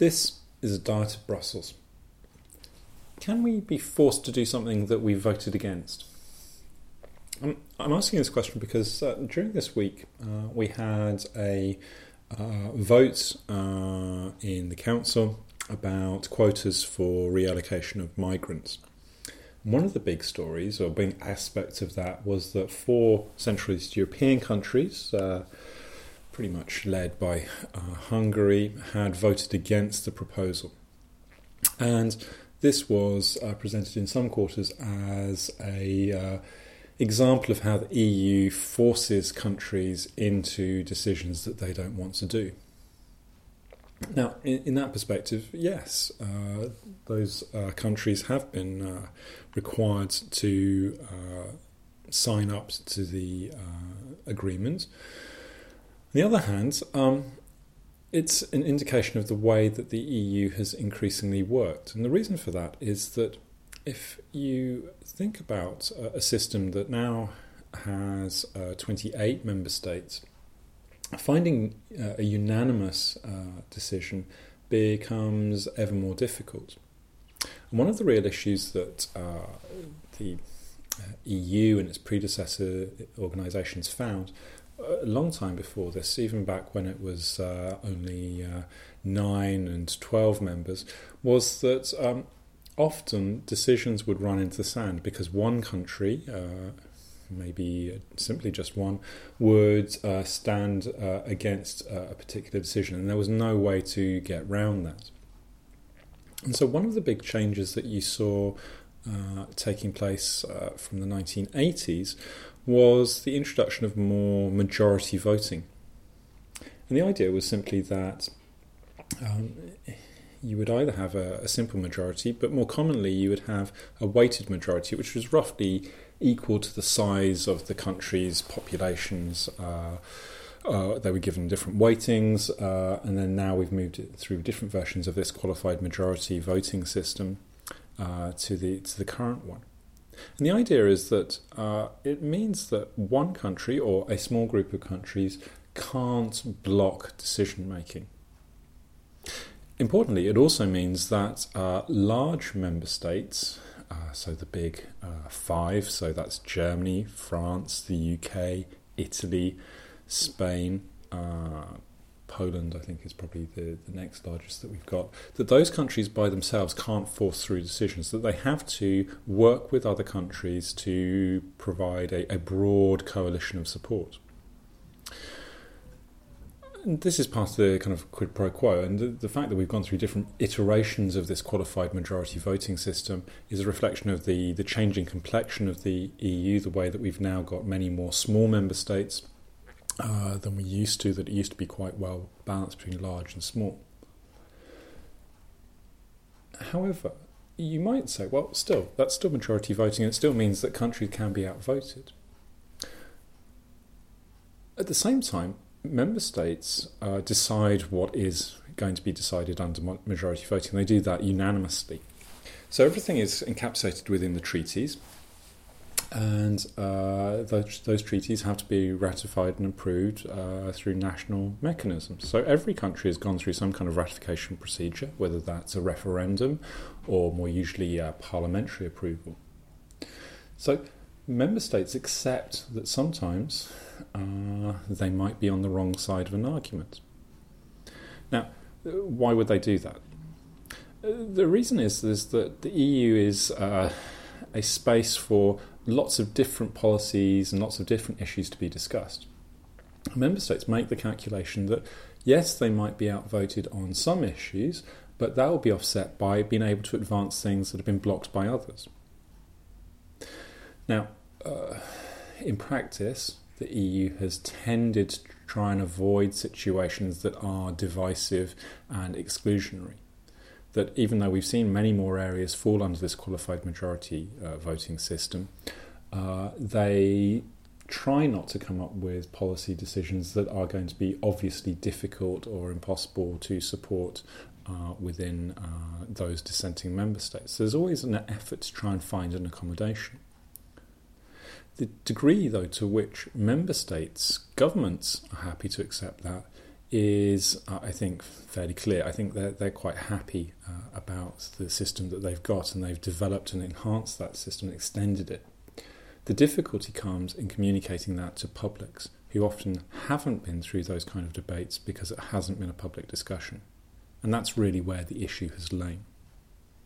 This is a diet of Brussels. Can we be forced to do something that we voted against? I'm, I'm asking this question because uh, during this week uh, we had a uh, vote uh, in the council about quotas for reallocation of migrants. One of the big stories, or big aspects of that, was that four Central East European countries, uh, pretty much led by uh, Hungary, had voted against the proposal. And this was uh, presented in some quarters as a uh, example of how the EU forces countries into decisions that they don't want to do. Now, in, in that perspective, yes, uh, those uh, countries have been uh, required to uh, sign up to the agreement. On the other hand, um, it's an indication of the way that the EU has increasingly worked. And the reason for that is that if you think about a system that now has uh, 28 member states, finding uh, a unanimous uh, decision becomes ever more difficult. And one of the real issues that uh, the uh, EU and its predecessor organisations found a long time before this, even back when it was uh, only uh, nine and 12 members, was that um, often decisions would run into the sand because one country, uh, maybe simply just one, would uh, stand uh, against uh, a particular decision, and there was no way to get round that. And so, one of the big changes that you saw uh, taking place uh, from the 1980s was the introduction of more majority voting. And the idea was simply that um, you would either have a, a, simple majority, but more commonly you would have a weighted majority, which was roughly equal to the size of the country's populations. Uh, uh, they were given different weightings, uh, and then now we've moved through different versions of this qualified majority voting system uh, to the to the current one. And the idea is that uh, it means that one country or a small group of countries can't block decision making. Importantly, it also means that uh, large member states, uh, so the big uh, five, so that's Germany, France, the UK, Italy, Spain, uh, Poland, I think, is probably the, the next largest that we've got, that those countries by themselves can't force through decisions, that they have to work with other countries to provide a, a broad coalition of support. And this is part of the kind of quid pro quo, and the, the, fact that we've gone through different iterations of this qualified majority voting system is a reflection of the, the changing complexion of the EU, the way that we've now got many more small member states uh, than we used to, that it used to be quite well balanced between large and small. However, you might say, well, still, that's still majority voting, and it still means that countries can be outvoted. At the same time, member states uh, decide what is going to be decided under majority voting. They do that unanimously. So everything is encapsulated within the treaties, and uh, those, those, treaties have to be ratified and approved uh, through national mechanisms. So every country has gone through some kind of ratification procedure, whether that's a referendum or more usually parliamentary approval. So member states accept that sometimes uh, they might be on the wrong side of an argument. Now, why would they do that? Uh, the reason is, is that the EU is uh, a space for lots of different policies and lots of different issues to be discussed. Member states make the calculation that yes, they might be outvoted on some issues, but that will be offset by being able to advance things that have been blocked by others. Now, uh, in practice, the EU has tended to try and avoid situations that are divisive and exclusionary that even though we've seen many more areas fall under this qualified majority uh, voting system, uh, they try not to come up with policy decisions that are going to be obviously difficult or impossible to support uh, within uh, those dissenting member states. There's always an effort to try and find an accommodation. The degree, though, to which member states, governments are happy to accept that is, uh, I think, fairly clear. I think they're, they're quite happy uh, about the system that they've got and they've developed and enhanced that system, and extended it. The difficulty comes in communicating that to publics who often haven't been through those kind of debates because it hasn't been a public discussion. And that's really where the issue has lain.